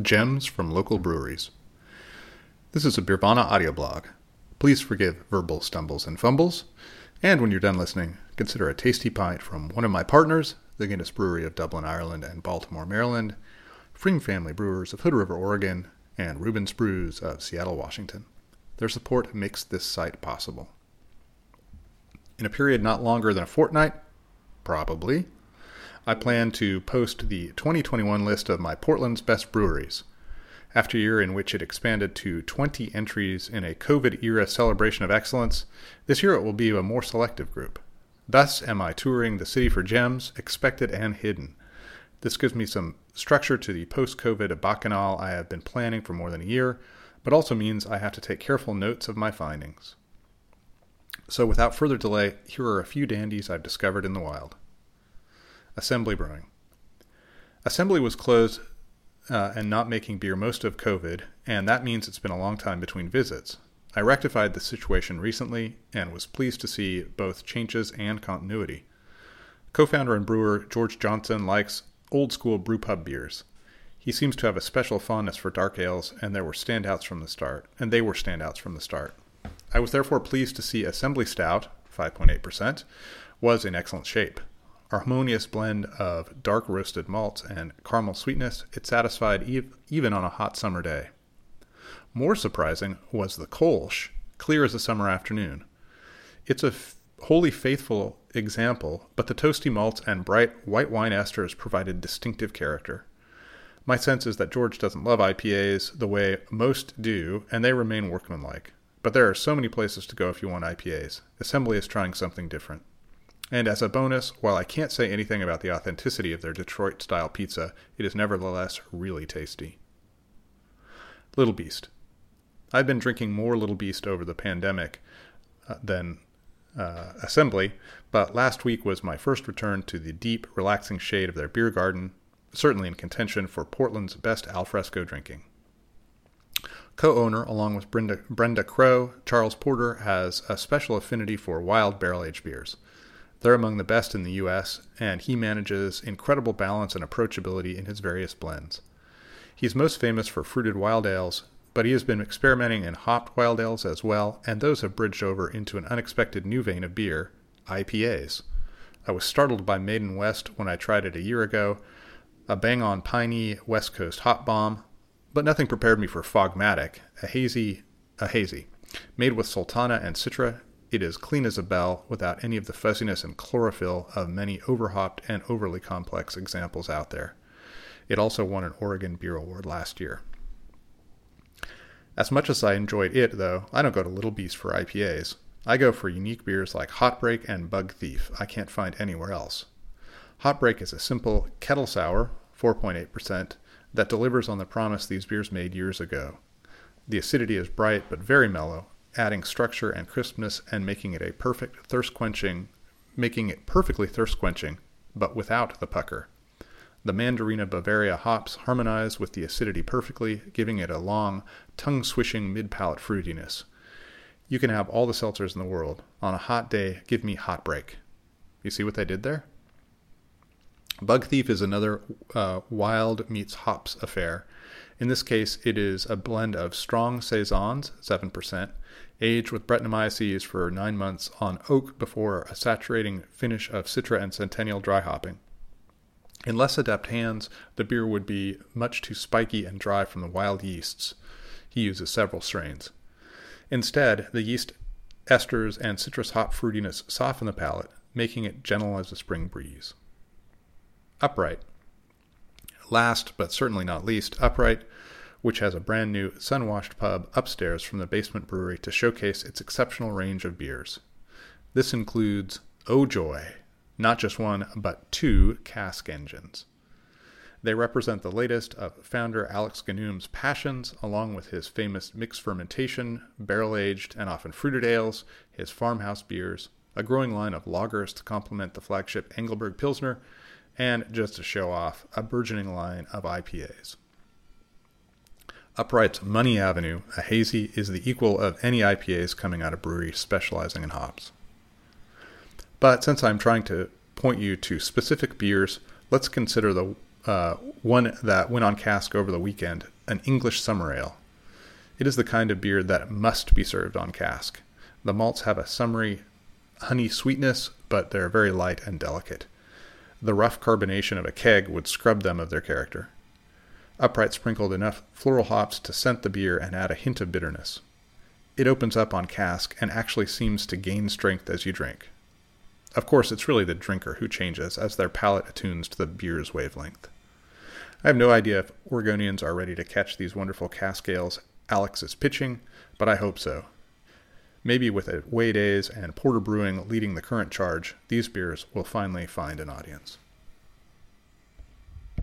Gems from Local Breweries. This is a Beervana audio blog. Please forgive verbal stumbles and fumbles. And when you're done listening, consider a tasty pint from one of my partners, the Guinness Brewery of Dublin, Ireland, and Baltimore, Maryland, pFriem Family Brewers of Hood River, Oregon, and Reuben's Brews of Seattle, Washington. Their support makes this site possible. In a period not longer than a fortnight, probably, I plan to post the 2021 list of my Portland's best breweries. After a year in which it expanded to 20 entries in a COVID era celebration of excellence, this year it will be a more selective group. Thus am I touring the city for gems, expected and hidden. This gives me some structure to the post COVID bacchanal I have been planning for more than a year, but also means I have to take careful notes of my findings. So, without further delay, here are a few dandies I've discovered in the wild. Assembly Brewing. Assembly was closed uh, and not making beer most of COVID, and that means it's been a long time between visits. I rectified the situation recently and was pleased to see both changes and continuity. Co founder and brewer George Johnson likes old school brewpub beers. He seems to have a special fondness for dark ales, and there were standouts from the start, and they were standouts from the start. I was therefore pleased to see Assembly Stout, 5.8%, was in excellent shape harmonious blend of dark roasted malts and caramel sweetness, it satisfied ev- even on a hot summer day. More surprising was the Kolsch, clear as a summer afternoon. It's a f- wholly faithful example, but the toasty malts and bright white wine esters provided distinctive character. My sense is that George doesn't love IPAs the way most do, and they remain workmanlike. But there are so many places to go if you want IPAs. Assembly is trying something different. And as a bonus, while I can't say anything about the authenticity of their Detroit style pizza, it is nevertheless really tasty. Little Beast. I've been drinking more Little Beast over the pandemic uh, than uh, Assembly, but last week was my first return to the deep, relaxing shade of their beer garden, certainly in contention for Portland's best alfresco drinking. Co owner, along with Brenda, Brenda Crow, Charles Porter has a special affinity for wild barrel aged beers. They're among the best in the US, and he manages incredible balance and approachability in his various blends. He's most famous for fruited wild ales, but he has been experimenting in hopped wild ales as well, and those have bridged over into an unexpected new vein of beer, IPAs. I was startled by Maiden West when I tried it a year ago, a bang on piney West Coast hop bomb, but nothing prepared me for Fogmatic, a hazy, a hazy, made with sultana and citra it is clean as a bell without any of the fuzziness and chlorophyll of many overhopped and overly complex examples out there. It also won an Oregon Beer Award last year. As much as I enjoyed it, though, I don't go to Little Beast for IPAs. I go for unique beers like Hot Break and Bug Thief I can't find anywhere else. Hot Break is a simple kettle sour, 4.8%, that delivers on the promise these beers made years ago. The acidity is bright but very mellow, adding structure and crispness and making it a perfect thirst quenching, making it perfectly thirst quenching, but without the pucker. The Mandarina Bavaria hops harmonize with the acidity perfectly, giving it a long, tongue swishing mid palate fruitiness. You can have all the seltzers in the world. On a hot day, give me Hot Break. You see what they did there? Bug Thief is another uh, wild meets hops affair. In this case, it is a blend of strong saisons, 7%, aged with Brettanomyces for nine months on oak before a saturating finish of Citra and Centennial dry hopping. In less adept hands, the beer would be much too spiky and dry from the wild yeasts. He uses several strains. Instead, the yeast esters and citrus hop fruitiness soften the palate, making it gentle as a spring breeze. Upright. Last, but certainly not least, Upright which has a brand new sun washed pub upstairs from the basement brewery to showcase its exceptional range of beers. This includes Oh Joy, not just one, but two cask engines. They represent the latest of founder Alex Ganum's passions, along with his famous mixed fermentation, barrel aged, and often fruited ales, his farmhouse beers, a growing line of lagers to complement the flagship Engelberg Pilsner, and just to show off, a burgeoning line of IPAs. Upright's Money Avenue, a hazy, is the equal of any IPAs coming out of breweries specializing in hops. But since I'm trying to point you to specific beers, let's consider the uh, one that went on cask over the weekend, an English summer ale. It is the kind of beer that must be served on cask. The malts have a summery honey sweetness, but they're very light and delicate. The rough carbonation of a keg would scrub them of their character. Upright sprinkled enough floral hops to scent the beer and add a hint of bitterness. It opens up on cask and actually seems to gain strength as you drink. Of course, it's really the drinker who changes as their palate attunes to the beer's wavelength. I have no idea if Oregonians are ready to catch these wonderful cask ales Alex is pitching, but I hope so. Maybe with a Way Days and Porter Brewing leading the current charge, these beers will finally find an audience.